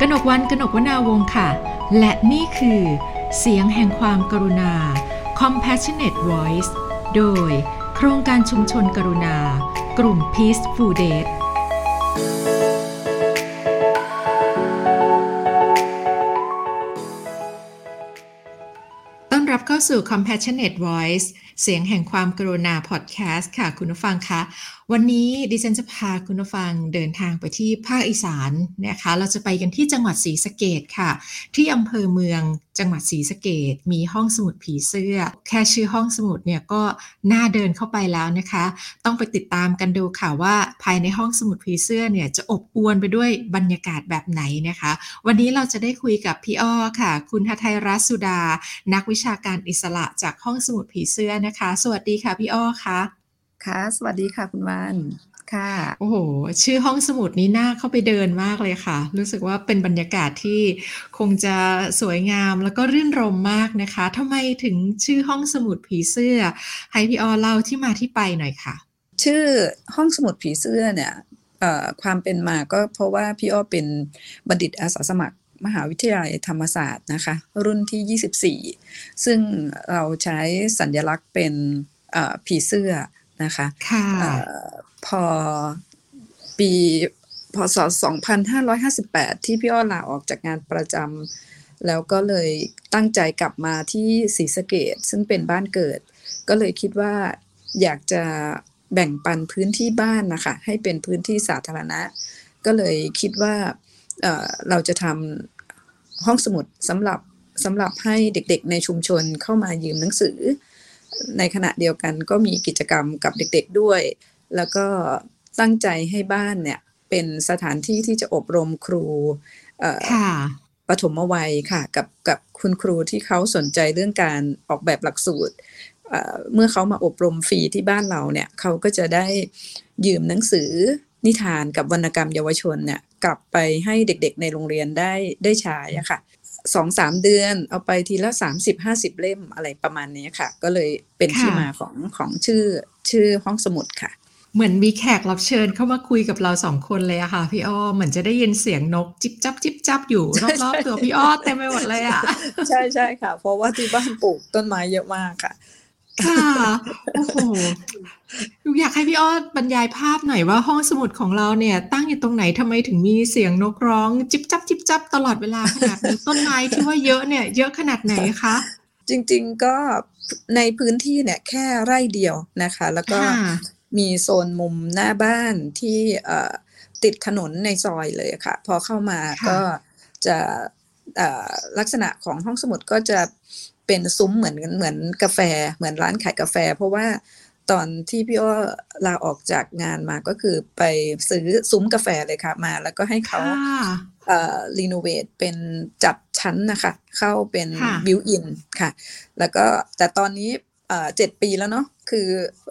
กนกวันกนกวนาวงค่ะ และนี่คือ เสียงแห่งความกรุณา Compassionate Voice โดยโครงการชุมชนกรุณา กลุ่ม Peace Food a d ต้อนรับเข้าสู่ Compassionate Voice เสียงแห่งความกรุณาพอดแคสต์ค่ะ คุณผู้ฟังคะ วันนี้ดิฉันจะพาคุณผู้ฟังเดินทางไปที่ภาคอีสานนะคะ เราจะไปกันที่จังหวัดศรีสะเกดค่ะ ที่อำเภอเมืองจังหวัดศรีสะเกดมีห้องสมุดผีเสื้อ แค่ชื่อห้องสมุดเนี่ยก็น่าเดินเข้าไปแล้วนะคะ ต้องไปติดตามกันดูค่ะว่าภายในห้องสมุดผีเสื้อเนี่ยจะอบอวลไปด้วยบรรยากาศแบบไหนนะคะ วันนี้เราจะได้คุยกับพี่อ้อค่ะ คุณทัทไทยรัสุดา นักวิชาการอิสระจากห้องสมุดผีเสื้อนะคะ สวัสดีค่ะพี่อ้อค่ะ ค่ะ สวัสดีค่ะคุณวานค่ะ โอ้โห ชื่อห้องสมุดนี้น่าเข้าไปเดินมากเลยค่ะ รู้สึกว่าเป็นบรรยากาศที่คงจะสวยงามแล้วก็รื่นรมมากนะคะทำไมถึงชื่อห้องสมุดผีเสื้อ ให้พี่ออเล่าที่มาที่ไปหน่อยค่ะ ชื่อห้องสมุดผีเสื้อเนี่ยความเป็นมาก็เพราะว่าพี่อ้อเป็นบัณฑิตอาสาสมัครมหาวิทยาลัยธรรมศาสตร์นะคะ รุ่นที่ 24 ซึ่งเราใช้สัญลักษณ์เป็นผีเสื้อ นะคะค่ะพอปีพศ 2558 ที่พี่อ้อลาออกจากงานประจำแล้วก็เลยตั้งใจกลับมาที่ศรีสะเกดซึ่งเป็นบ้านเกิด ก็เลยคิดว่าอยากจะแบ่งปันพื้นที่บ้านนะคะ ให้เป็นพื้นที่สาธารณะ ก็เลยคิดว่าเเราจะทำห้องสมุดสำหรับสำหรับให้เด็กๆในชุมชนเข้ามายืมหนังสือ ในขณะเดียวกันก็มีกิจกรรมกับเด็กๆด้วย แล้วก็ตั้งใจให้บ้านเนี่ยเป็นสถานที่ที่จะอบรมครูปฐมวัยค่ะกับกับคุณครูที่เขาสนใจเรื่องการออกแบบหลักสูตร เมื่อเขามาอบรมฟรีที่บ้านเราเนี่ยเขาก็จะได้ยืมหนังสือนิทานกับวรรณกรรมเยาวชนเนี่ยกลับไปให้เด็กๆในโรงเรียนได้ได้ใช้อะค่ะ สองสามเดือนเอาไปทีละสามสิบห้าสิบเล่มอะไรประมาณนี้ค่ะ ก็เลยเป็นที่มาของของชื่อชื่อห้องสมุดค่ะ เหมือนมีแขกรับเชิญเข้ามาคุยกับเราสองคนเลยอะค่ะ พี่อ้อเหมือนจะได้ยินเสียงนกจิบจับจิบจับอยู่รอบๆตัวพี่อ้อเต็มไปหมดเลยอะใช่ใช่ค่ะ เพราะว่าที่บ้านปลูกต้นไม้เยอะมากค่ะค่ะโอ้โห อยากให้พี่อ้อบรรยายภาพหน่อยว่าห้องสมุดของเราเนี่ย ตั้งอยู่ตรงไหนทำไมถึงมีเสียงนกร้อง จิบจับจิบจับตลอดเวลาขนาดนี้ต้นไม้ที่ว่าเยอะเนี่ย เยอะขนาดไหนคะจริง ๆก็ในพื้นที่เนี่ยแค่ไร่เดียวนะคะ แล้วก็มีโซนมุมหน้าบ้านที่ติดถนนในซอยเลยค่ะ พอเข้ามาก็จะลักษณะของห้องสมุดก็จะเป็นซุ้มเหมือนเหมือนกาแฟเหมือนร้านขายกาแฟ เพราะว่า ตอนที่พี่อ้อลาออกจากงานมาก็คือไปซื้อซุ้มกาแฟเลยค่ะมา แล้วก็ให้เขาเอ่อ renovate เป็นจัดชั้นนะคะ เข้าเป็น built-in ค่ะ แล้วก็แต่ตอนนี้เจ็ดปีแล้วเนาะคือ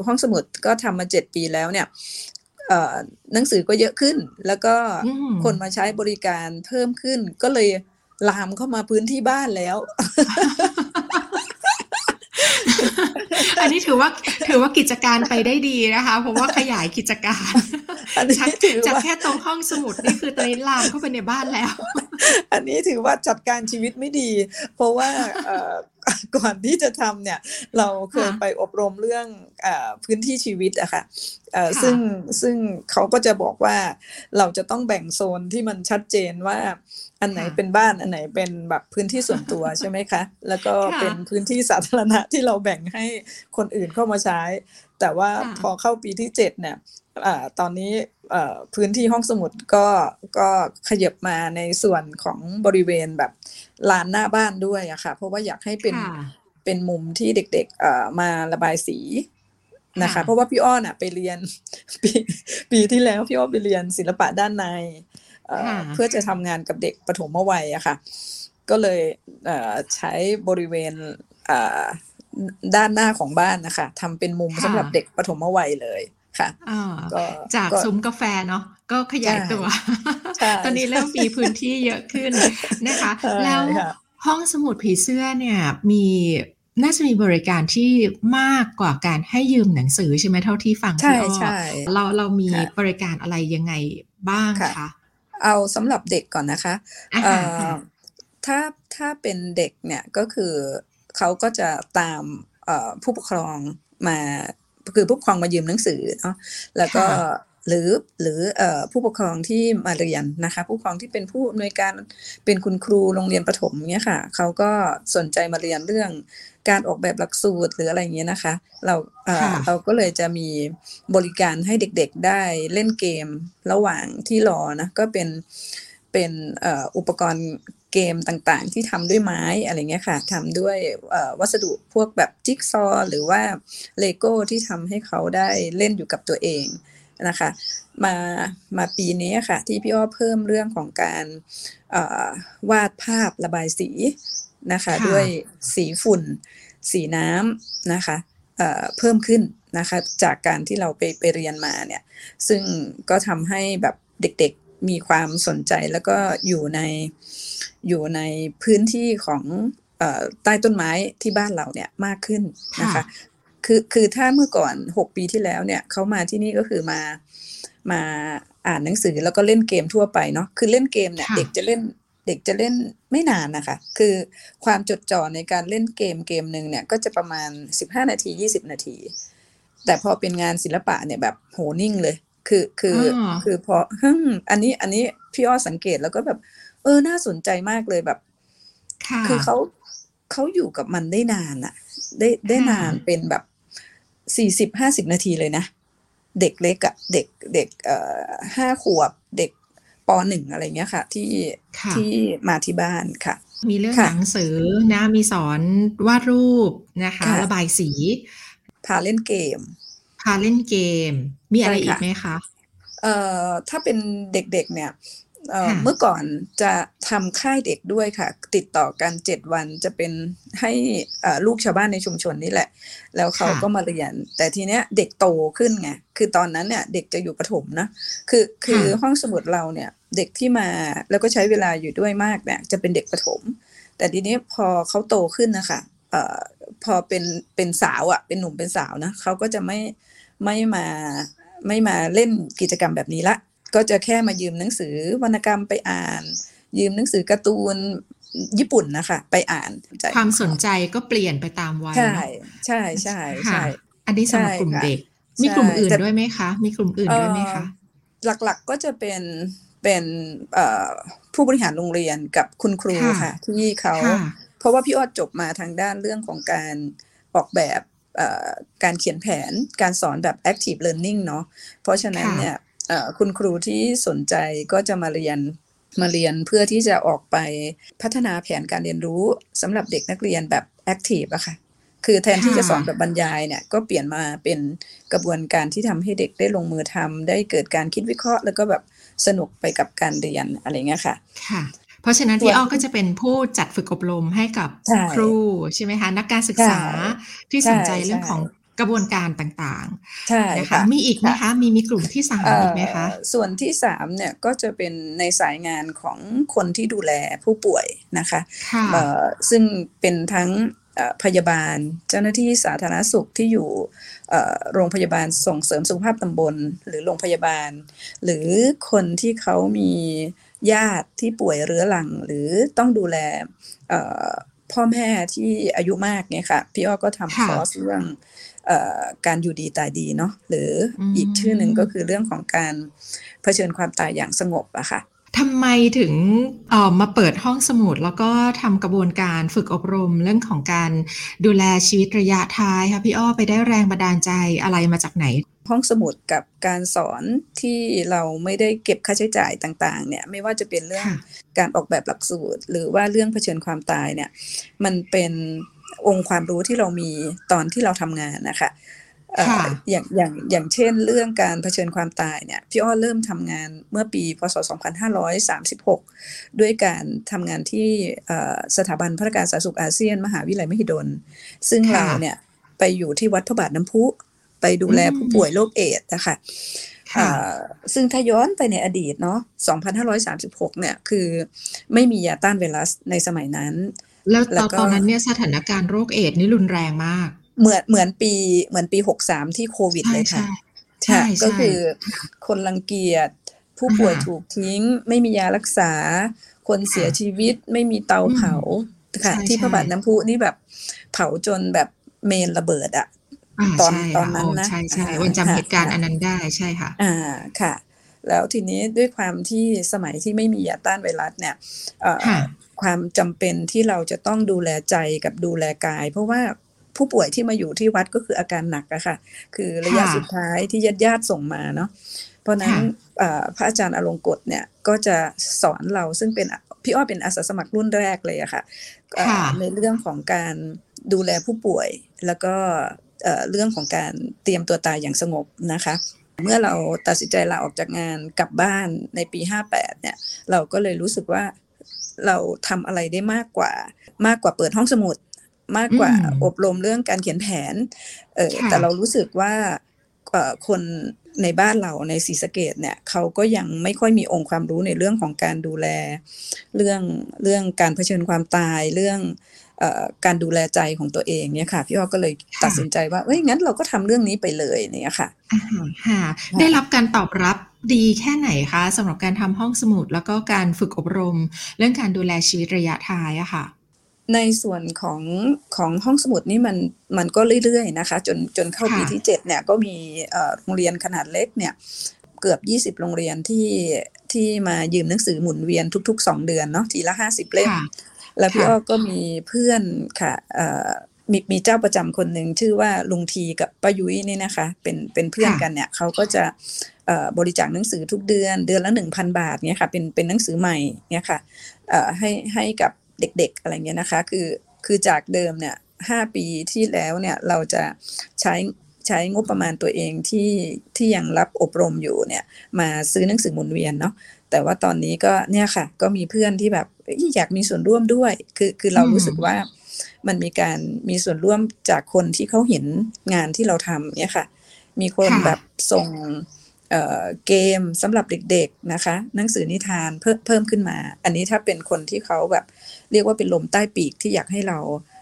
ห้องสมุดก็ทำมาเจ็ดปีแล้วเนี่ยหนังสือก็เยอะขึ้น แล้วก็คนมาใช้บริการเพิ่มขึ้นก็เลยลามเข้ามาพื้นที่บ้านแล้ว อันนี้ถือว่าถือว่ากิจการไปได้ดีนะคะ เพราะว่าขยายกิจการจากจากแค่ตรงห้องสมุดนี่คือตอนนี้ลามเข้าไปในบ้านแล้ว อันนี้ถือว่าจัดการชีวิตไม่ดี เพราะว่า ก่อนที่จะทำเนี่ย เราเคยไปอบรมเรื่องอพื้นที่ชีวิตอะค่ะซึ่งซึ่งเขาก็จะบอกว่าเราจะต้องแบ่งโซนที่มันชัดเจนว่าอันไหนเป็นบ้านอันไหนเป็นแบบพื้นที่ส่วนตัวใช่ไหมคะ แล้วก็เป็นพื้นที่สาธารณะที่เราแบ่งให้คนอื่นเข้ามาใช้ แต่ว่าพอเข้าปีที่เจ็ดเนี่ยอตอนนี้พื้นที่ห้องสมุดก็ก็ขยับมาในส่วนของบริเวณแบบ ลานหน้าบ้านด้วยอะค่ะ เพราะว่าอยากให้เป็นเป็นมุมที่เด็กๆมาระบายสีนะคะ เพราะว่าพี่อ้อนอะไปเรียนปีปีที่แล้วพี่อ้อไปเรียนศิลปะด้านในเพื่อจะทำงานกับเด็กปฐมวัยอะค่ะ ก็เลยใช้บริเวณด้านหน้าของบ้านนะคะทำเป็นมุมสำหรับเด็กปฐมวัยเลย ค่ะก็จากซุ้มกาแฟเนาะก็ขยายตัว ตอนนี้เริ่มมีพื้นที่เยอะขึ้นนะคะ แล้วห้องสมุดผีเสื้อเนี่ยมีน่าจะมีบริการที่มากกว่าการให้ยืมหนังสือใช่ไหมเท่าที่ฟังใช่ใช่เราเรามีบริการอะไรยังไงบ้างคะเอาสำหรับเด็กก่อนนะคะอ่าเอ่ค่ะอถ้าถ้าเป็นเด็กเนี่ยก็คือเขาก็จะตามเอ่อผู้ปกครองมา คือผู้ปกครองมายืมหนังสือเนาะแล้วก็ค่ะหรือหรือเอ่อผู้ปกครองที่มาเรียนนะคะ ผู้ปกครองที่เป็นผู้อำนวยการเป็นคุณครูโรงเรียนประถมเนี่ยค่ะเขาก็สนใจมาเรียนเรื่องการออกแบบหลักสูตรหรืออะไรอย่างเงี้ยนะคะ เราเอ่อค่ะเราก็เลยจะมีบริการให้เด็กๆได้เล่นเกมระหว่างที่รอนะก็เป็นเป็นเอ่ออุปกรณ์ เกมต่างๆ ที่ทำด้วยไม้อะไรเงี้ยค่ะทำด้วยเอ่อวัสดุพวกแบบจิ๊กซอว์หรือว่าเลโก้ที่ทำให้เขาได้เล่นอยู่กับตัวเองนะคะมามาปีนี้ค่ะ ที่พี่อ้อเพิ่มเรื่องของการเอ่อวาดภาพระบายสีนะคะค่ะด้วยสีฝุ่น สีน้ำนะคะเอ่อเพิ่มขึ้นนะคะ จากการที่เราไปไปเรียนมาเนี่ย ซึ่งก็ทำให้แบบเด็กๆ มีความสนใจแล้วก็อยู่ในอยู่ในพื้นที่ของเอ่อใต้ต้นไม้ที่บ้านเราเนี่ยมากขึ้นนะคะค่ะคือคือถ้าเมื่อก่อนหกปีที่แล้วเนี่ยเขามาที่นี่ก็คือมามาอ่านหนังสือแล้วก็เล่นเกมทั่วไปเนาะคือเล่นเกมเนี่ยค่ะเด็กจะเล่นเด็กจะเล่นไม่นานนะคะ คือความจดจ่อในการเล่นเกมเกมหนึ่งเนี่ยก็จะประมาณ 15 นาที 20 นาที แต่พอเป็นงานศิลปะเนี่ยแบบโหนิ่งเลย คือคือออคือพอฮึมอันนี้อันนี้พี่อ้อสังเกตแล้วก็แบบ เออน่าสนใจมากเลยแบบค่ะคือเขาเขาอยู่กับมันได้นานอะได้ได้ค่ะนานเป็นแบบสี่สิบห้าสิบนาทีเลยนะ เด็กเล็กอะเด็กเด็กเอ่อห้าขวบเด็กปหนึ่งอะไรเงี้ยค่ะ ที่ค่ะที่มาที่บ้านค่ะ มีเรื่องค่ะหนังสือนะมีสอนวาดรูปนะคะค่ะระบายสี พาเล่นเกม พาเล่นเกม มีอะไรใช่อีค่ะกไหมคะเอ่อถ้าเป็นเด็กๆเนี่ยเอ่อค่ะเมื่อก่อนจะทำค่ายเด็กด้วยค่ะ ติดต่อกันเจ็ดวันจะเป็นให้เอ่อลูกชาวบ้านในชุมชนนี่แหละ แล้วเขาก็มาเรียน แต่ทีเนี้ยเด็กโตขึ้นไงคือตอนนั้นเนี่ยเด็กจะอยู่ประถมนะคือคือห้องสมุดเราเนี่ยเด็กที่มาแล้วก็ใช้เวลาอยู่ด้วยมากเนี่ยจะเป็นเด็กประถม แต่ทีนี้พอเขาโตขึ้นนะคะเอ่อพอเป็นเป็นสาวอะ่ะเป็นหนุ่มเป็นสาวนะเขาก็จะไม่ไม่มา ไม่มาเล่นกิจกรรมแบบนี้ละ ก็จะแค่มายืมหนังสือวรรณกรรมไปอ่าน ยืมหนังสือการ์ตูนญี่ปุ่นนะคะ ไปอ่านใจความสนใจก็เปลี่ยนไปตามวัยใช่เนอะใช่ใช่ใช่ค่ะอันนี้สำหรับใช่กลุ่มค่ะเด็ก มีกลุ่มใช่อื่นแต่ด้วยไหมคะ มีกลุ่มอื่นด้วยไหมคะเอ่อหลักๆก็จะเป็นเป็นเอ่อผู้บริหารโรงเรียนกับคุณครูค่ะค่ะที่เขาค่ะเพราะว่าพี่ออดจบมาทางด้านเรื่องของการออกแบบเอ่อ การเขียนแผนการสอนแบบ active learning เนาะเพราะฉะนั้นค่ะเนี่ยเอ่อคุณครูที่สนใจก็จะมาเรียนมาเรียนเพื่อที่จะออกไปพัฒนาแผนการเรียนรู้สำหรับเด็กนักเรียนแบบ active อะค่ะคือแทนที่จะสอนแบบบรรยายเนี่ยก็เปลี่ยนมาเป็นกระบวนการที่ทำให้เด็กได้ลงมือทำได้เกิดการคิดวิเคราะห์ แล้วก็แบบสนุกไปกับการเรียนอะไรเงี้ยค่ะค่ะ เพราะฉะนั้นส่วนพี่อ้อก็จะเป็นผู้จัดฝึกอบรมให้กับใช่ครูใช่ไหมคะนักการศึกษาใช่ที่สนใจใช่เรื่องของกระบวนการต่างใช่ๆนะคะค่ะมีอีกไหมคะมีมีกลุ่มที่สามเอ่อีอกไหมคะส่วนที่สามเนี่ยก็จะเป็นในสายงานของคนที่ดูแลผู้ป่วยนะคะค่ะเอ่อซึ่งเป็นทั้งเอ่อพยาบาลเจ้าหน้าที่สาธารณสุขที่อยู่เอ่อโรงพยาบาลส่งเสริมสุขภาพตำบล หรือโรงพยาบาล หรือคนที่เขามี ญาติที่ป่วยเรื้อรัง หรือต้องดูแลเอ่อพ่อแม่ที่อายุมากเนี่ยค่ะ พี่อ้อก็ทำค่ะคอร์สเรื่องเอ่อการอยู่ดีตายดีเนาะหรืออมอีกชื่อหนึ่งก็คือเรื่องของการเผชิญความตายอย่างสงบอะค่ะทำไมถึงเอ่อมาเปิดห้องสมุด แล้วก็ทำกระบวนการฝึกอบรมเรื่องของการดูแลชีวิตระยะท้ายค่ะพี่อ้อไปได้แรงบันดาลใจอะไรมาจากไหน ห้องสมุดกับการสอนที่เราไม่ได้เก็บค่าใช้จ่ายต่าง ๆ เนี่ย ไม่ว่าจะเป็นเรื่องค่ะการออกแบบหลักสูตร หรือว่าเรื่องเผชิญความตายเนี่ย มันเป็นองค์ความรู้ที่เรามีตอนที่เราทำงานนะคะเอ่อค่ะอย่างอย่างอย่างเช่นเรื่องการเผชิญความตายเนี่ยพี่อ้อเริ่มทำงานเมื่อปีพศ 2536 ด้วยการทำงานที่เอ่อสถาบันพัฒนาการสาธารณสุขอาเซียน มหาวิทยาลัยมหิดล ซึ่งค่ะเราเนี่ยไปอยู่ที่วัดพระบาทน้ำพุ ไปดูแลอืมผู้ป่วยโรคเอดส์นะคะค่ะอ่าซึ่งถ้าย้อนไปในอดีตเนาะ 2536 เนี่ย คือไม่มียาต้านไวรัสในสมัยนั้น แล้วแล้ตอวนก็ตอนนั้นเนี่ยสถานการณ์โรคเอดส์นี่รุนแรงมาก เหมือนเหมือนปีเหมือนปี 63 ที่โควิดใช่เลยค่ะ ใช่ใช่ก็คือค่ะคนรังเกียจผู้ป่วยอ่าถูกทิ้ง ไม่มียารักษา คนเสียชีวิตไม่มีเตาเผาค่ะใช่ที่พระใช่บาทน้ำพุนี่แบบเผาจนแบบเมนระเบิดอะอ่า ตอนใช่ตอนค่ะนั้นนะโใช่ใช่อ่าวันจำเหตุการณ์ค่ะอันนั้นได้ใช่ค่ะ อ่าค่ะ แล้วทีนี้ด้วยความที่สมัยที่ไม่มียาต้านไวรัสเนี่ยเอ่อค่ะความจำเป็นที่เราจะต้องดูแลใจกับดูแลกาย เพราะว่าผู้ป่วยที่มาอยู่ที่วัดก็คืออาการหนักอะค่ะ คือระยะค่ะสุดท้ายที่ญาติญาติๆส่งมาเนาะเพราะฉะนั้นค่ะเอ่อพระอาจารย์อลงกฎเนี่ยก็จะสอนเราซึ่งเป็นพี่อ้อเป็นอาสาสมัครรุ่นแรกเลยอะค่ะเอ่อค่ะในเรื่องของการดูแลผู้ป่วยแล้วก็ เอ่อเรื่องของการเตรียมตัวตายอย่างสงบนะคะ เมื่อเราตัดสินใจลาออกจากงานกลับบ้านในปี 58 เนี่ย เราก็เลยรู้สึกว่าเราทำอะไรได้มากกว่ามากกว่าเปิดห้องสมุด มากกว่าอืมอบรมเรื่องการเขียนแผนเออค่ะแต่เรารู้สึกว่าเอ่อคนในบ้านเราในศรีสะเกดเนี่ยเขาก็ยังไม่ค่อยมีองค์ความรู้ในเรื่องของการดูแล เรื่องเรื่องการเผชิญความตายเรื่องเอ่อ การดูแลใจของตัวเองเนี่ยค่ะ พี่อ้อก็เลยตัดสินใจว่าเอ้ยงั้นเราก็ทำเรื่องนี้ไปเลยเนี่ยค่ะอ่าค่ะ ได้รับการตอบรับดีแค่ไหนคะสำหรับการทำห้องสมุด แล้วก็การฝึกอบรม เรื่องการดูแลชีวิตระยะท้ายอะค่ะ ในส่วนของของห้องสมุดนี่มันมันก็เรื่อยๆนะคะ จนจนเข้าค่ะปีที่ 7 เนี่ยก็มีเอ่อโรงเรียนขนาดเล็กเนี่ยเกือบ 20 โรงเรียนที่ที่มายืมหนังสือหมุนเวียนทุก ๆ 2 เดือนเนาะทีละ 50 เล่มค่ะ แล้วพี่ค่ะอ้อก็มีเพื่อนค่ะเอ่อมีมีเจ้าประจำคนหนึ่งชื่อว่าลุงทีกับป้ายุ้ยนี่นะคะ เป็นเป็นเพื่อนกันเนี่ยเขาก็จะเอ่อบริจาคหนังสือทุกเดือนเดือนละหนึ่งพันบาทเนี่ยค่ะเป็นเป็นหนังสือใหม่เนี่ยค่ะเอ่อให้ให้กับเด็กๆอะไรเงี้ยนะคะ คือคือจากเดิมเนี่ยห้าปีที่แล้วเนี่ยเราจะใช้ ใช้งบประมาณตัวเองที่ที่ยังรับอบรมอยู่เนี่ยมาซื้อหนังสือหมุนเวียนเนาะแต่ว่าตอนนี้ก็เนี่ยค่ะ ก็มีเพื่อนที่แบบเอ้ยอยากมีส่วนร่วมด้วย คือคือเราอืมรู้สึกว่ามันมีการมีส่วนร่วมจากคนที่เขาเห็นงานที่เราทำเนี่ยค่ะ มีคนค่ะแบบส่งเอ่อเกมสำหรับเด็กๆนะคะ หนังสือนิทานเพิ่มเพิ่มขึ้นมา อันนี้ถ้าเป็นคนที่เขาแบบ เรียกว่าเป็นลมใต้ปีกที่อยากให้เราเอ่อ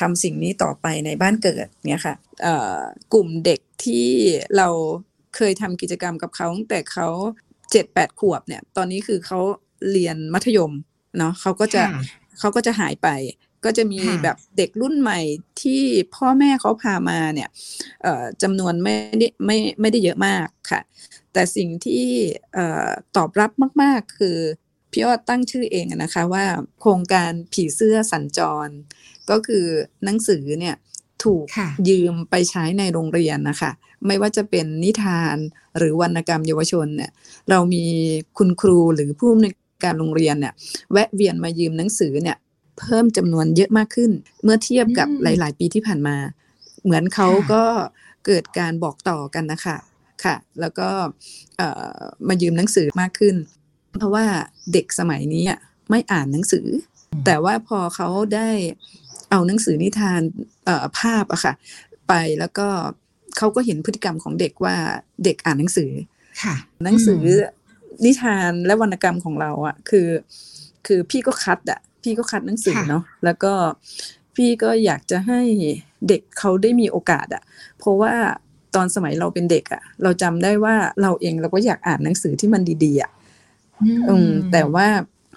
ทำสิ่งนี้ต่อไปในบ้านเกิดเนี่ยค่ะเอ่อกลุ่มเด็กที่เราเคยทำกิจกรรมกับเขาตั้งแต่เขาเจ็ดแปดขวบเนี่ยตอนนี้คือเขาเรียนมัธยมเนาะเขาก็จะค่ะเขาก็จะหายไป ก็จะมีค่ะแบบเด็กรุ่นใหม่ที่พ่อแม่เขาพามาเนี่ยเอ่อจำนวนไม่ได้ไม่ไม่ได้เยอะมากค่ะ แต่สิ่งที่เอ่อตอบรับมาก ๆ คือพี่อ้อตั้งชื่อเองอะนะคะว่าโครงการผีเสื้อสัญจร ก็คือหนังสือเนี่ยถูกค่ะยืมไปใช้ในโรงเรียนนะคะ ไม่ว่าจะเป็นนิทานหรือวรรณกรรมเยาวชนเนี่ย เรามีคุณครูหรือผู้อำนวยการโรงเรียนเนี่ย แวะเวียนมายืมหนังสือเนี่ย เพิ่มจำนวนเยอะมากขึ้น เมื่อเทียบกับอืมหลาย ๆ ปีที่ผ่านมา เหมือนเขาค่ะก็เกิดการบอกต่อกันนะคะค่ะ แล้วก็เอ่อมายืมหนังสือมากขึ้น เพราะว่าเด็กสมัยนี้อะไม่อ่านหนังสือ แต่ว่าพอเขาได้ เอาหนังสือนิทานเอ่อภาพอะค่ะ ไปแล้วก็เขาก็เห็นพฤติกรรมของเด็กว่าเด็กอ่านหนังสือค่ะ หนังสืออนิทานและวรรณกรรมของเราอะคือ คือพี่ก็คัดอะพี่ก็คัดหนังสือค่ะเนาะแล้วก็พี่ก็อยากจะให้เด็กเขาได้มีโอกาสอะเพราะว่าตอนสมัยเราเป็นเด็กอะเราจำได้ว่าเราเองเราก็อยากอ่านหนังสือที่มันดีๆอะอืมแต่ว่า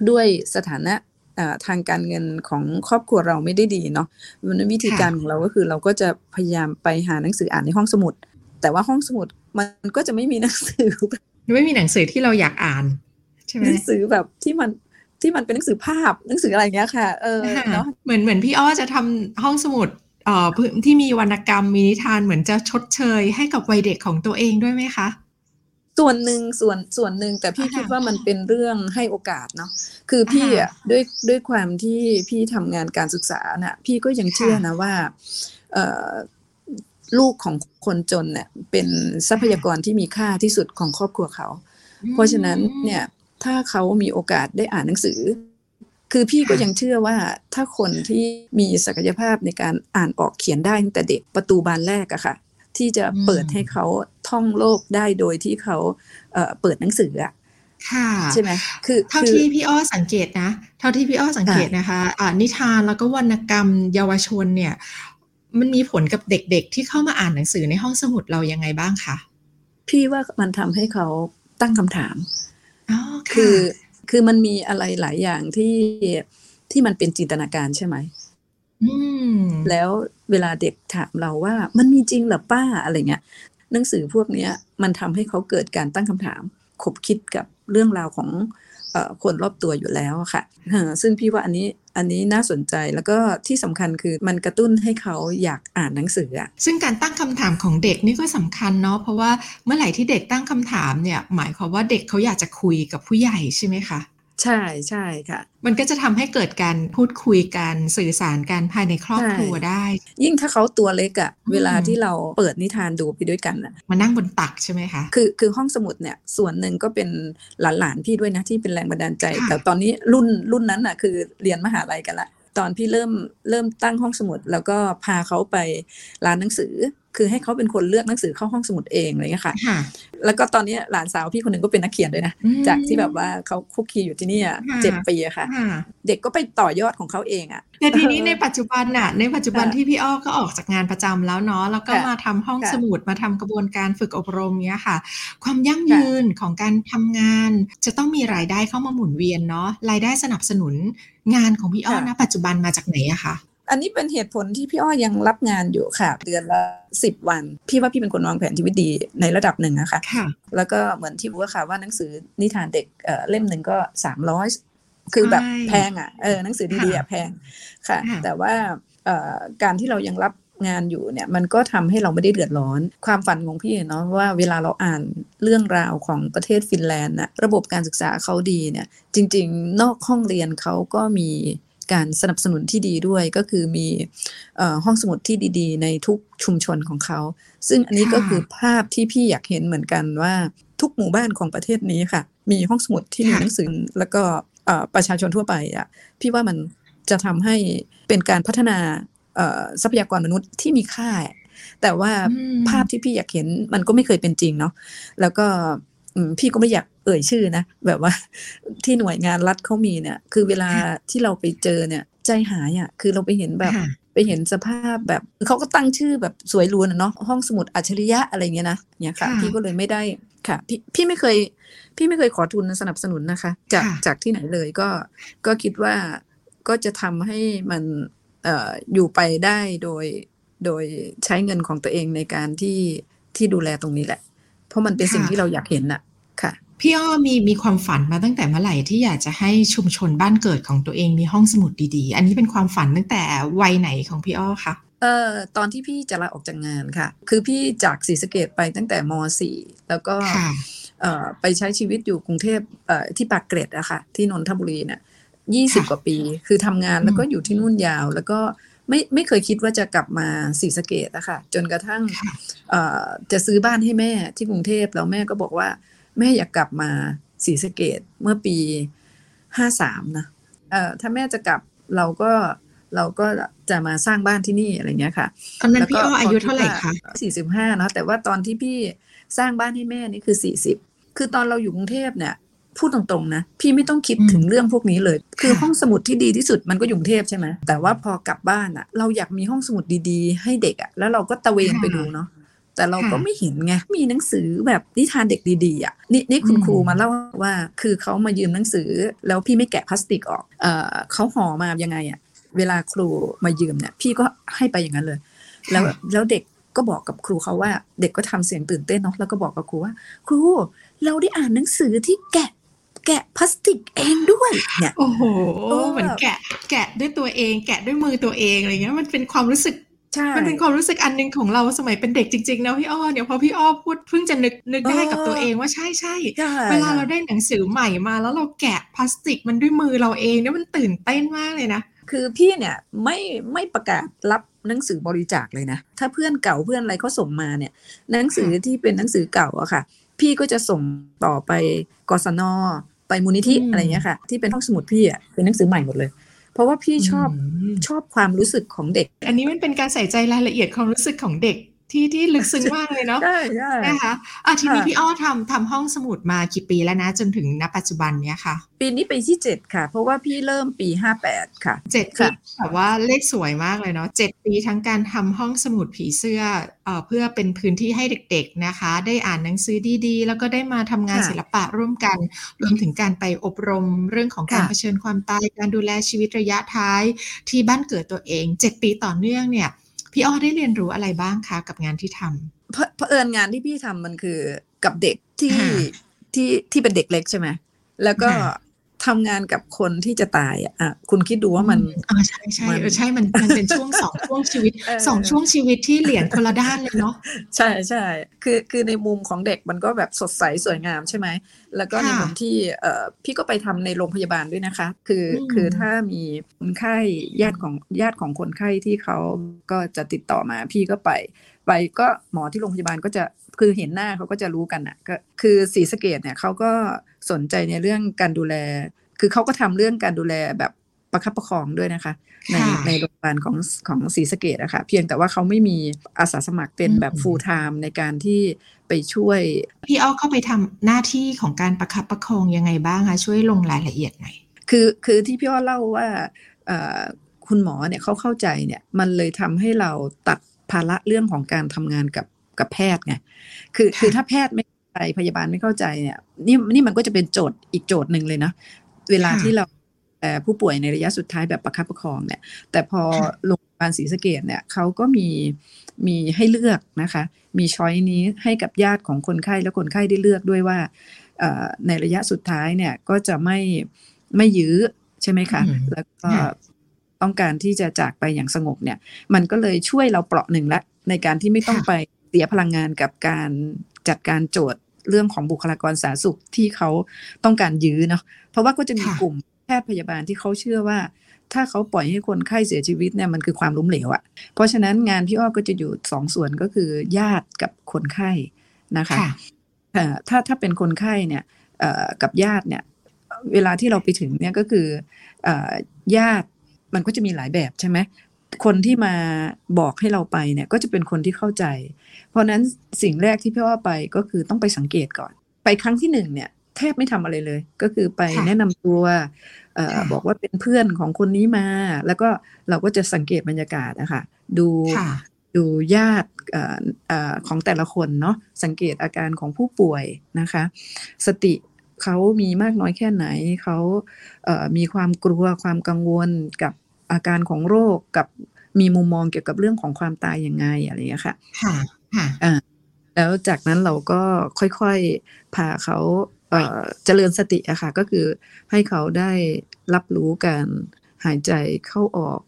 ด้วยสถานะอ่า ทางการเงินของครอบครัวเราไม่ได้ดีเนาะมันวิธีการของเราก็คือเราก็จะพยายามไปหาหนังสืออ่านในห้องสมุด แต่ว่าห้องสมุดมันก็จะไม่มีหนังสือไม่มีหนังสือที่เราอยากอ่านใช่ไหมหนังสือแบบที่มันที่มันเป็นหนังสือภาพหนังสืออะไรอย่างเงี้ยค่ะ เออค่ะเนาะเหมือนเหมือนพี่อ้อจะทำห้องสมุดเอ่อพื้นที่มีวรรณกรรมมีนิทานเหมือนจะชดเชยให้กับวัยเด็กของตัวเองด้วยไหมคะ ส่วนหนึ่งส่วนส่วนหนึ่งแต่พี่อ่าคิดว่ามันเป็นเรื่องให้โอกาสเนาะคือพี่อะด้วยด้วยความที่พี่ทำงานการศึกษาน่ะพี่ก็ยังเชื่อนะว่าเอ่อลูกของคนจนเนี่ยเป็นทรัพยากรที่มีค่าที่สุดของครอบครัวเขา เพราะฉะนั้นเนี่ยถ้าเขามีโอกาสได้อ่านหนังสือ คือพี่ก็ยังเชื่อว่าถ้าคนที่มีศักยภาพในการอ่านออกเขียนได้ตั้งแต่เด็กประตูบานแรกอะค่ะ ที่จะเปิดให้เขาท่องโลกได้โดยที่เขาเอ่อเปิดหนังสืออะค่ะใช่ไหมคือเท่าคือที่พี่อ้อสังเกตนะ เท่าที่พี่อ้อสังเกตนะคะอ่านิทานแล้วก็วรรณกรรมเยาวชนเนี่ย มันมีผลกับเด็กๆ ที่เข้ามาอ่านหนังสือในห้องสมุดเรายังไงบ้างคะพี่ว่ามันทำให้เขาตั้งคำถามอ๋อคือคือมันมีอะไรหลายอย่างที่ที่มันเป็นจินตนาการใช่ไหมอืม แล้วเวลาเด็กถามเราว่า มันมีจริงเหรอป้าอะไรเงี้ย หนังสือพวกเนี้ยมันทำให้เขาเกิดการตั้งคำถามคบคิดกับเรื่องราวของเออคนรอบตัวอยู่แล้วอะค่ะเออซึ่งพี่ว่าอันนี้อันนี้น่าสนใจแล้วก็ที่สำคัญคือมันกระตุ้นให้เขาอยากอ่านหนังสืออะซึ่งการตั้งคำถามของเด็กนี่ก็สำคัญเนาะเพราะว่าเมื่อไหร่ที่เด็กตั้งคำถามเนี่ยหมายความว่าเด็กเขาอยากจะคุยกับผู้ใหญ่ใช่ไหมคะ ใช่ใช่ค่ะ มันก็จะทำให้เกิดการพูดคุยกันสื่อสารกันภายในครอบครัวได้ ยิ่งถ้าเขาตัวเล็กอะอืมเวลาที่เราเปิดนิทานดูไปด้วยกันอะมานั่งบนตักใช่ไหมคะ คือคือห้องสมุดเนี่ยส่วนหนึ่งก็เป็นหลานๆพี่ด้วยนะที่เป็นแรงบันดาลใจค่ะแต่ตอนนี้รุ่นรุ่นนั้นน่ะคือเรียนมหาลัยกันละตอนพี่เริ่มเริ่มตั้งห้องสมุด แล้วก็พาเขาไปร้านหนังสือ คือให้เขาเป็นคนเลือกหนังสือเข้าห้องสมุดเองอะไรเงี้ยค่ะค่ะแล้วก็ตอนนี้หลานสาวพี่คนหนึ่งก็เป็นนักเขียนด้วยนะอืมจากที่แบบว่าเขาคุกคีอยู่ที่นี่อะค่ะเจ็ดปีอะค่ะค่ะ เด็กก็ไปต่อยอดของเขาเองอะแต่ทีนี้ในปัจจุบันน่ะ ในปัจจุบันค่ะที่พี่อ้อก็ออกจากงานประจำแล้วเนาะ แล้วก็ค่ะมาทำห้องค่ะสมุดมาทำกระบวนการฝึกอบรมเนี้ยค่ะ ความยั่งค่ะยืนของการทำงานจะต้องมีรายได้เข้ามาหมุนเวียนเนาะ รายได้สนับสนุนงานของพี่อ้อค่ะนะปัจจุบันมาจากไหนอะคะ อันนี้เป็นเหตุผลที่พี่อ้อยังรับงานอยู่ค่ะ เดือนละสิบวัน พี่ว่าพี่เป็นคนวางแผนชีวิตดีในระดับหนึ่งนะคะค่ะแล้วก็เหมือนที่รู้ว่าค่ะว่าหนังสือนิทานเด็กเอ่อเล่มหนึ่งก็สามร้อยคือแบบใช่แพงอะเออหนังสือดีๆอะแพงค่ะค่ะแต่ว่าเอ่อการที่เรายังรับงานอยู่เนี่ยมันก็ทำให้เราไม่ได้เดือดร้อน ความฝันของพี่เนาะว่าเวลาเราอ่านเรื่องราวของประเทศฟินแลนด์น่ะระบบการศึกษาเขาดีเนี่ยจริง ๆ นอกห้องเรียนเขาก็มี การสนับสนุนที่ดีด้วยก็คือมีเอ่อห้องสมุดที่ดี ๆ ในทุกชุมชนของเขา ซึ่งอันนี้ก็ค่ะคือภาพที่พี่อยากเห็นเหมือนกันว่าทุกหมู่บ้านของประเทศนี้ค่ะ มีห้องสมุดที่มีค่ะหนังสือแล้วก็เอ่อประชาชนทั่วไปอะพี่ว่ามันจะทำให้เป็นการพัฒนาเอ่อทรัพยากรมนุษย์ที่มีค่า แต่ว่าอืมภาพที่พี่อยากเห็นมันก็ไม่เคยเป็นจริงเนาะแล้วก็อืมพี่ก็ไม่อยาก เอ่ยชื่อนะ แบบว่าที่หน่วยงานรัฐเขามีเนี่ย คือเวลาค่ะที่เราไปเจอเนี่ย ใจหายอะคือเราไปเห็นแบบค่ะไปเห็นสภาพแบบเขาก็ตั้งชื่อแบบสวยหรูนะเนาะห้องสมุดอัจฉริยะอะไรเงี้ยนะเนี่ยค่ะค่ะ พี่ก็เลยไม่ได้ค่ะ พี่พี่ไม่เคย พี่ไม่เคยขอทุนสนับสนุนนะคะ จากค่ะจากที่ไหนเลยก็ก็คิดว่าก็จะทำให้มันเอ่ออยู่ไปได้โดยโดยใช้เงินของตัวเองในการที่ที่ดูแลตรงนี้แหละ เพราะมันเป็นสิ่งค่ะที่เราอยากเห็นน่ะค่ะ พี่อ้อมีมีความฝันมาตั้งแต่เมื่อไหร่ที่อยากจะให้ชุมชนบ้านเกิดของตัวเองมีห้องสมุดดีๆ อันนี้เป็นความฝันตั้งแต่วัยไหนของพี่อ้อคะเอ่อตอนที่พี่จะลาออกจากงานค่ะ คือพี่จากศรีสะเกดไปตั้งแต่ม .4 แล้วก็ค่ะเอ่อไปใช้ชีวิตอยู่กรุงเทพเอ่อที่ปากเกร็ดอะค่ะ ที่นนทบุรีเนี่ยยี่สิบค่ะกว่าปี คือทำงานแล้วก็อืมอยู่ที่นู่นยาว แล้วก็ไม่ไม่เคยคิดว่าจะกลับมาศรีสะเกดอะค่ะ จนกระทั่งค่ะเอ่อจะซื้อบ้านให้แม่ที่กรุงเทพแล้วแม่ก็บอกว่า แม่อยากกลับมาศรีสะเกดเมื่อปีห้าสามนะเอ่อถ้าแม่จะกลับเราก็เราก็จะมาสร้างบ้านที่นี่อะไรเงี้ยค่ะตอนนั้นพี่อ้ออายุเท่าไหร่คะสี่สิบห้าเนาะแต่ว่าตอนที่พี่สร้างบ้านให้แม่นี่คือสี่สิบคือตอนเราอยู่กรุงเทพเนี่ยพูดตรงๆนะพี่ไม่ต้องคิดอืมถึงเรื่องพวกนี้เลย คือค่ะห้องสมุดที่ดีที่สุดมันก็อยู่กรุงเทพใช่ไหมแต่ว่าพอกลับบ้านอะเราอยากมีห้องสมุดดีๆ ให้เด็กอะแล้วเราก็ตะเวนไปดูเนาะ แต่เราก็ไม่เห็นไงมีหนังสือแบบนิทานเด็กดีๆอะนี่นี่คุณครูมาเล่าว่า คือเขามายืมหนังสือ แล้วพี่ไม่แกะพลาสติกออกเออเขาห่อมายังไงอะเวลาครูมายืมเนี่ย พี่ก็ให้ไปอย่างนั้นเลย แล้วแล้วเด็กก็บอกกับครูเขาว่า เด็กก็ทำเสียงตื่นเต้นเนาะแล้วก็บอกกับครูว่า ครูเราได้อ่านหนังสือที่แกะแกะพลาสติกเองด้วยเนี่ยโอ้โหเออเหมือนแกะแกะด้วยตัวเอง แกะด้วยมือตัวเองอะไรเงี้ยมันเป็นความรู้สึก ใช่มันเป็นความรู้สึกอันหนึงของเราสมัยเป็นเด็กจริงๆนะพี่อ้อเนี่ยพอพี่อ้อพูดเพิ่งจะนึกนึกได้กับตัวเองว่าใช่ใช่ใช่เวลาเราได้หนังสือใหม่มาแล้วเราแกะพลาสติกมันด้วยมือเราเองเนี่ยมันตื่นเต้นมากเลยนะคือพี่เนี่ยไม่ไม่ประกาศรับหนังสือบริจาคเลยนะ ถ้าเพื่อนเก่าเพื่อนอะไรเขาส่งมาเนี่ย หนังสือที่เป็นหนังสือเก่าอะค่ะ พี่ก็จะส่งต่อไปกศนไปมูลนิธิอืมอะไรเงี้ยค่ะ ที่เป็นห้องสมุดพี่อะเป็นหนังสือใหม่หมดเลย เพราะว่าพี่ชอบมชอบความรู้สึกของเด็ก อันนี้มันเป็นการใส่ใจรายละเอียดความรู้สึกของเด็ก ที่ที่ลึกซึ้งมากเลยเนาะใช่ใช่นะคะอะทีนี้ค่ะพี่อ้อทำทำห้องสมุดมากี่ปีแล้วนะ จนถึงณปัจจุบันเนี้ยค่ะ ปีนี้ปีที่เจ็ดค่ะ เพราะว่าพี่เริ่มปีห้าแปดค่ะเจ็ดปีค่ะแบบว่าเลขสวยมากเลยเนาะเจ็ดปีทั้งการทำห้องสมุดผีเสื้อเอ่อเพื่อเป็นพื้นที่ให้เด็กๆนะคะ ได้อ่านหนังสือดีๆ แล้วก็ได้มาทำงานค่ะศิลปะร่วมกัน รวมถึงการไปอบรมเรื่องของการค่ะเผชิญความตายการดูแลชีวิตระยะท้ายที่บ้านเกิดตัวเองเจ็ดปีต่อเนื่องเนี่ย พี่อ้อได้เรียนรู้อะไรบ้างคะกับงานที่ทำเพราะเพราะเอิญงานที่พี่ทำมันคือกับเด็กที่ค่ะที่ที่เป็นเด็กเล็กใช่ไหมแล้วก็ค่ะ ทำงานกับคนที่จะตายอะอะคุณคิดดูว่ามันอ่าใช่ใช่มันเออใช่มันมันเป็นช่วงสองช่วงชีวิตเออสองช่วงชีวิตที่เหรียญคนละด้านเลยเนาะใช่ใช่คือคือในมุมของเด็กมันก็แบบสดใสสวยงามใช่ไหมแล้วก็ในค่ะมุมที่เอ่อพี่ก็ไปทำในโรงพยาบาลด้วยนะคะ คืออมคือถ้ามีคนไข้ญาติของญาติของคนไข้ที่เขาก็จะติดต่อมาพี่ก็ไปไปก็หมอที่โรงพยาบาลก็จะคือเห็นหน้าเขาก็จะรู้กันอะก็คือศรีสะเกดเนี่ยเขาก็ สนใจในเรื่องการดูแล คือเขาก็ทำเรื่องการดูแลแบบประคับประคองด้วยนะคะ ในค่ะในโรงพยาบาลของของศรีสะเกดอะค่ะเพียงแต่ว่าเขาไม่มีอาสาสมัครเป็นแบบอืม full time ในการที่ไปช่วย พี่อ้อเข้าไปทำหน้าที่ของการประคับประคองยังไงบ้างคะช่วยลงรายละเอียดหน่อยคือคือที่พี่อ้อเล่าว่าเอ่อคุณหมอเนี่ยเขาเข้าใจเนี่ยมันเลยทำให้เราตัดภาระเรื่องของการทำงานกับกับแพทย์ไง คือค่ะคือถ้าแพทย์ไม่เข้า ใจพยาบาลไม่เข้าใจเนี่ยนี่นี่มันก็จะเป็นโจทย์อีกโจทย์หนึ่งเลยนะเวลาที่เราเอ่อผู้ป่วยในระยะสุดท้ายแบบประคับประคองเนี่ย แต่พอโรงพยาบาลศรีสะเกดเนี่ยเขาก็มีมีให้เลือกนะคะ มีช้อยนี้ให้กับญาติของคนไข้และคนไข้ได้เลือกด้วยว่าเอ่อในระยะสุดท้ายเนี่ยก็จะไม่ไม่ยื้อใช่ไหมคะอืมแล้วก็ค่ะต้องการที่จะจากไปอย่างสงบเนี่ย มันก็เลยช่วยเราเปราะหนึ่งละในการที่ไม่ต้องค่ะไปเสียพลังงานกับการจัดการโจทย์ เรื่องของบุคลากรสาธารณสุขที่เขาต้องการยื้อเนาะเพราะว่าก็จะมีค่ะกลุ่มแพทย์พยาบาลที่เขาเชื่อว่า ถ้าเขาปล่อยให้คนไข้เสียชีวิตเนี่ยมันคือความล้มเหลวอะเพราะฉะนั้นงานพี่อ้อก็จะอยู่สองส่วนก็คือญาติกับคนไข้นะคะค่ะเอ่อถ้าถ้าเป็นคนไข้เนี่ยเอ่อกับญาติเนี่ยเวลาที่เราไปถึงเนี่ยก็คือเอ่อญาติมันก็จะมีหลายแบบใช่ไหม คนที่มาบอกให้เราไปเนี่ยก็จะเป็นคนที่เข้าใจ เพราะฉะนั้นสิ่งแรกที่พี่อ้อไปก็คือต้องไปสังเกตก่อน ไปครั้งที่หนึ่งเนี่ยแทบไม่ทำอะไรเลย ก็คือไปค่ะแนะนำตัวเอ่อค่ะบอกว่าเป็นเพื่อนของคนนี้มา แล้วก็เราก็จะสังเกตบรรยากาศนะคะดูค่ะดูญาติเอ่อเอ่อของแต่ละคนเนาะสังเกตอาการของผู้ป่วยนะคะ สติเขามีมากน้อยแค่ไหนเขาเอ่อมีความกลัวความกังวลกับ อาการของโรคกับมีมุมมองเกี่ยวกับเรื่องของความตายยังไงอะไรอย่างเงี้ยค่ะ ค่ะ ค่ะแล้วจากนั้นเราก็ค่อยๆพาเขาเอ่อเจริญสติอะค่ะ ก็คือให้เขาได้รับรู้การหายใจเข้าออก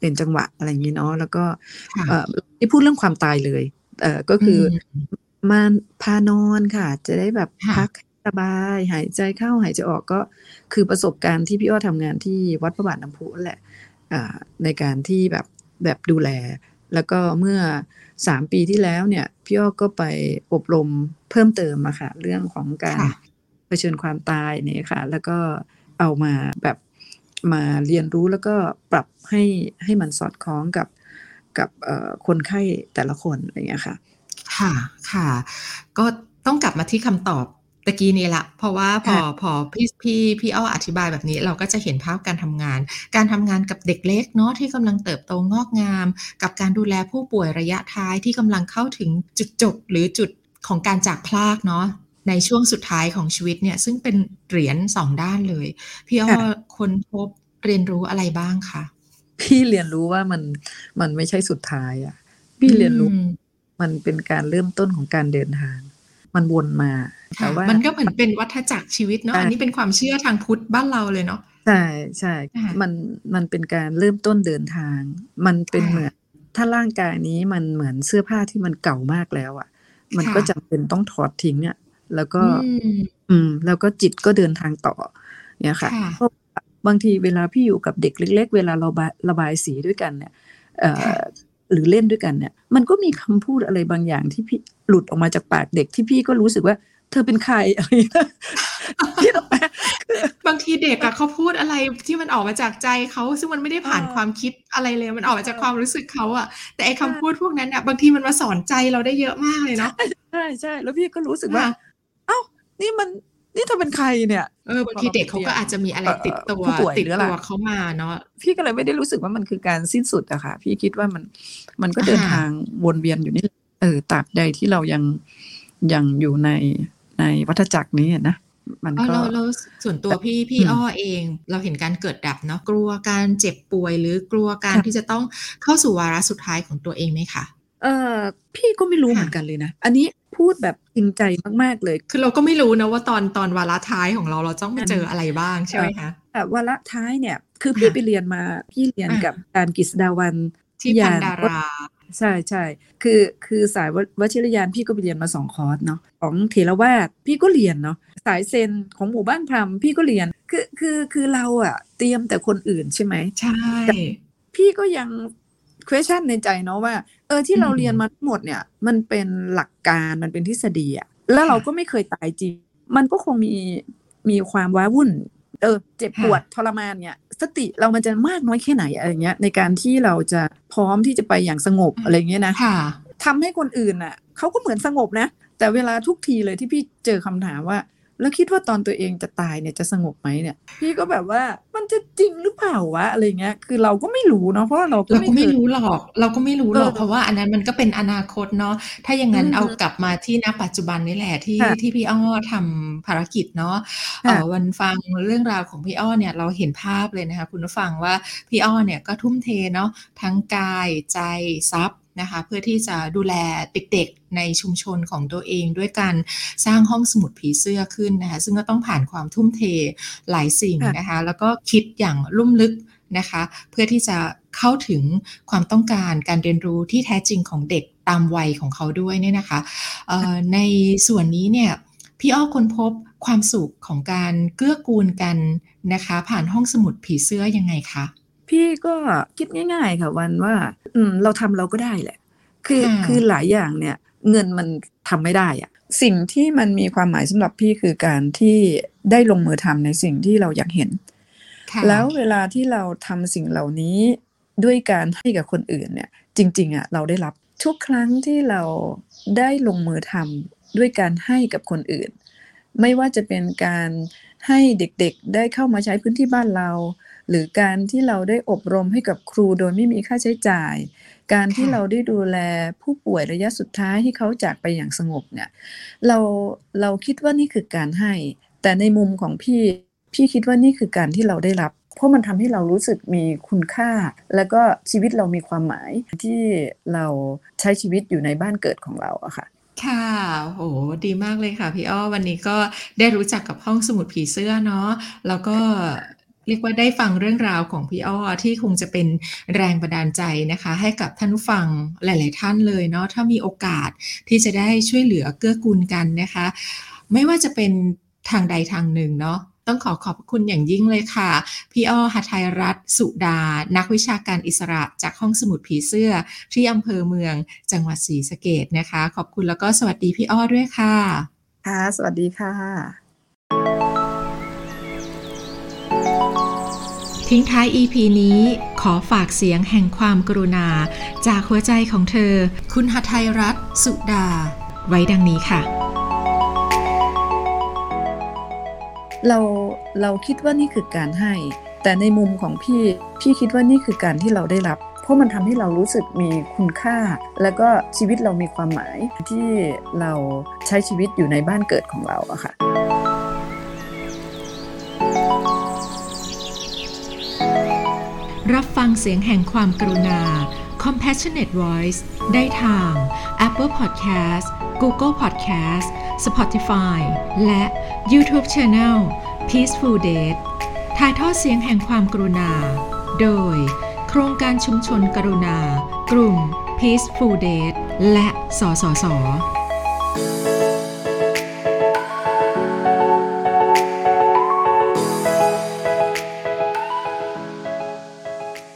เป็นจังหวะอะไรอย่างนี้เนาะแล้วก็ค่ะเอ่อที่พูดเรื่องความตายเลยเอ่อก็คืออมมาพานอนค่ะ จะได้แบบค่ะพักสบาย หายใจเข้าหายใจออกก็คือประสบการณ์ที่พี่อ้อทำงานที่วัดพระบาทน้ำพุนั่นแหละอ่า ในการที่แบบแบบดูแล แล้วก็เมื่อสามปีที่แล้วเนี่ยพี่อ้อก็ไปอบรมเพิ่มเติมอะค่ะเรื่องของการค่ะเผชิญความตายเนี่ยค่ะ แล้วก็เอามาแบบมาเรียนรู้แล้วก็ปรับให้ให้มันสอดคล้องกับกับเอ่อคนไข้แต่ละคนอะไรอย่างเงี้ยค่ะ ค่ะค่ะ ก็ต้องกลับมาที่คำตอบ ตะกี้นี้ละเพราะว่าพอค่ะพอพี่พี่พี่อ้ออธิบายแบบนี้เราก็จะเห็นภาพการทำงาน การทำงานกับเด็กเล็กเนาะที่กำลังเติบโตงอกงาม กับการดูแลผู้ป่วยระยะท้ายที่กำลังเข้าถึงจุดจบหรือจุดของการจากพลากเนาะในช่วงสุดท้ายของชีวิตเนี่ยซึ่งเป็นเหรียญสองด้านเลย พี่อ้อค่ะค้นพบเรียนรู้อะไรบ้างคะพี่เรียนรู้ว่ามันมันไม่ใช่สุดท้ายอะ พี่เรียนรู้อืมมันเป็นการเริ่มต้นของการเดินทาง มันวนมาแต่ค่ะว่ามันก็เหมือนเป็นวัฏจักรชีวิตเนาะใช่อันนี้เป็นความเชื่อทางพุทธบ้านเราเลยเนาะใช่ใช่ค่ะมันมันเป็นการเริ่มต้นเดินทาง มันเป็นค่ะเหมือนถ้าร่างกายนี้มันเหมือนเสื้อผ้าที่มันเก่ามากแล้วอะ มันค่ะก็จำเป็นต้องถอดทิ้งอะแล้วก็อืมอืม แล้วก็จิตก็เดินทางต่อเนี่ยค่ะค่ะเพราะบางทีเวลาพี่อยู่กับเด็กเล็ก ๆ เวลาเราระบายระบายสีด้วยกันเนี่ยเอ่อค่ะ หรือเล่นด้วยกันเนี่ย มันก็มีคำพูดอะไรบางอย่างที่พี่หลุดออกมาจากปากเด็กที่พี่ก็รู้สึกว่า เธอเป็นใครอะไรพี่ต้องแปลบางทีเด็กอะเขาพูดอะไรที่มันออกมาจากใจเขาซึ่งมันไม่ได้ผ่านความคิดอะไรเลยมันออกมาจากความรู้สึกเขาอะแต่ไอ้คำพูดพวกนั้นอะบางทีมันมาสอนใจเราได้เยอะมากเลยเนาะใช่ใช่แล้วพี่ก็รู้สึกว่า เอ้านี่มัน นี่เธอเป็นใครเนี่ยเออบางทีเด็กเขาก็อาจจะมีอะไรติดตัวผู้ป่วยติดหรืออะไรตัวเขามาเนาะพี่ก็เลยไม่ได้รู้สึกว่ามันคือการสิ้นสุดอะค่ะ พี่คิดว่ามันมันก็เดินค่ะทางวนเวียนอยู่นี่เออตราบใดที่เรายังยังอยู่ในในวัฏจักรนี้อะนะมันอ๋อก็เราเราส่วนตัวพี่พี่อืมอ้อเอง เราเห็นการเกิดดับเนาะกลัวการเจ็บป่วยหรือกลัวการค่ะที่จะต้องเข้าสู่วาระสุดท้ายของตัวเองไหมคะเออพี่ก็ไม่รู้ค่ะเหมือนกันเลยนะ อันนี้ พูดแบบจริงใจมาก ๆ เลย คือเราก็ไม่รู้นะว่าตอนตอนวาระท้ายของเราเราต้องไปเจออะไรบ้างใช่ไหมคะแต่วาระท้ายเนี่ย คือพี่ค่ะไปเรียนมาพี่เรียนอ่ากักับการกฤษดาวันที่พันดาราใช่ใช่คือคือสายววชิรยานพี่ก็ไปเรียนมาสองคอร์สเนาะของเถรวาทพี่ก็เรียนเนาะสายเซนของหมู่บ้านพรหมพี่ก็เรียนคือคือคือเราอะเตรียมแต่คนอื่นใช่ไหมใช่ พี่ก็ยัง question ในใจเนาะว่า เออที่เราอืมเรียนมาทั้งหมดเนี่ย มันเป็นหลักการมันเป็นทฤษฎีอะแล้วเราก็ไม่เคยตายจริง มันก็คงมีมีความว้าวุ่น เออ เจ็บปวดทรมานเนี่ย สติเรามันจะมากน้อยแค่ไหนอะไรเงี้ย ในการที่เราจะพร้อมที่จะไปอย่างสงบอะไรเงี้ยนะค่ะทำให้คนอื่นน่ะเขาก็เหมือนสงบนะ แต่เวลาทุกทีเลยที่พี่เจอคำถามว่า แล้วคิดว่าตอนตัวเองจะตายเนี่ยจะสงบไหมเนี่ย พี่ก็แบบว่ามันจะจริงหรือเปล่าวะอะไรเงี้ย คือเราก็ไม่รู้เนาะเพราะว่าเราก็เราก็ไม่ไม่เคยรู้หรอก เราก็ไม่รู้หรอกเออเพราะว่าอันนั้นมันก็เป็นอนาคตเนาะถ้าอย่างนั้นอืมเอากลับมาที่ณปัจจุบันนี่แหละที่ค่ะที่พี่อ้อทำภารกิจเนาะเอ่ค่ะอวันฟังเรื่องราวของพี่อ้อเนี่ยเราเห็นภาพเลยนะคะคุณผู้ฟังว่าพี่อ้อเนี่ยก็ทุ่มเทเนาะทั้งกายใจทรัพย์ นะคะเพื่อที่จะดูแลเด็กๆในชุมชนของตัวเองด้วยการสร้างห้องสมุดผีเสื้อขึ้นนะคะซึ่งก็ต้องผ่านความทุ่มเทหลายสิ่งค่ะนะคะแล้วก็คิดอย่างลุ่มลึกนะคะเพื่อที่จะเข้าถึงความต้องการการเรียนรู้ที่แท้จริงของเด็กตามวัยของเขาด้วยเนี่ยนะคะเอ่อในส่วนนี้เนี่ยพี่อ้อค้นพบความสุขของการเกื้อกูลกันนะคะ ผ่านห้องสมุดผีเสื้อยังไงคะ พี่ก็คิดง่าย ๆ ค่ะวันว่า อืมเราทำเราก็ได้แหละ คือค่ะคือหลายอย่างเนี่ย เงินมันทำไม่ได้อะสิ่งที่มันมีความหมายสำหรับพี่คือการที่ได้ลงมือทำในสิ่งที่เราอยากเห็นค่ะแล้วเวลาที่เราทำสิ่งเหล่านี้ด้วยการให้กับคนอื่นเนี่ย จริง ๆอะเราได้รับทุกครั้งที่เราได้ลงมือทำด้วยการให้กับคนอื่น ไม่ว่าจะเป็นการให้เด็กๆ ได้เข้ามาใช้พื้นที่บ้านเรา หรือการที่เราได้อบรมให้กับครูโดยไม่มีค่าใช้จ่าย การที่ค่ะเราได้ดูแลผู้ป่วยระยะสุดท้ายให้เขาจากไปอย่างสงบเนี่ยเราเราคิดว่านี่คือการให้ แต่ในมุมของพี่พี่คิดว่านี่คือการที่เราได้รับ เพราะมันทำให้เรารู้สึกมีคุณค่า แล้วก็ชีวิตเรามีความหมายที่เราใช้ชีวิตอยู่ในบ้านเกิดของเราอะค่ะค่ะโห ดีมากเลยค่ะ พี่อ้อ วันนี้ก็ได้รู้จักกับห้องสมุดผีเสื้อเนาะ แล้วก็ เรียกว่าได้ฟังเรื่องราวของพี่อ้อที่คงจะเป็นแรงบันดาลใจนะคะ ให้กับท่านผู้ฟังหลาย ๆ ท่านเลยเนาะถ้ามีโอกาสที่จะได้ช่วยเหลือเกื้อกูลกันนะคะ ไม่ว่าจะเป็นทางใดทางหนึ่งเนาะต้องขอขอบคุณอย่างยิ่งเลยค่ะ พี่อ้อหัทัยรัตน์สุดา นักวิชาการอิสระจากห้องสมุดผีเสื้อที่อำเภอเมืองจังหวัดศรีสะเกดนะคะ ขอบคุณแล้วก็สวัสดีพี่อ้อด้วยค่ะ ค่ะ สวัสดีค่ะ ทิ้งท้าย EP นี้ขอฝากเสียงแห่งความกรุณา จากหัวใจของเธอ คุณหัทัยรัตน์สุดา ไว้ดังนี้ค่ะ เราเราคิดว่านี่คือการให้ แต่ในมุมของพี่พี่คิดว่านี่คือการที่เราได้รับ เพราะมันทำให้เรารู้สึกมีคุณค่า แล้วก็ชีวิตเรามีความหมายที่เราใช้ชีวิตอยู่ในบ้านเกิดของเราอะค่ะ รับฟังเสียงแห่งความกรุณา Compassionate Voice ได้ทาง Apple Podcast Google Podcast Spotify และ YouTube Channel Peaceful Date ถ่ายทอดเสียงแห่งความกรุณา โดย โครงการชุมชนกรุณา กลุ่ม Peaceful Date และ สสส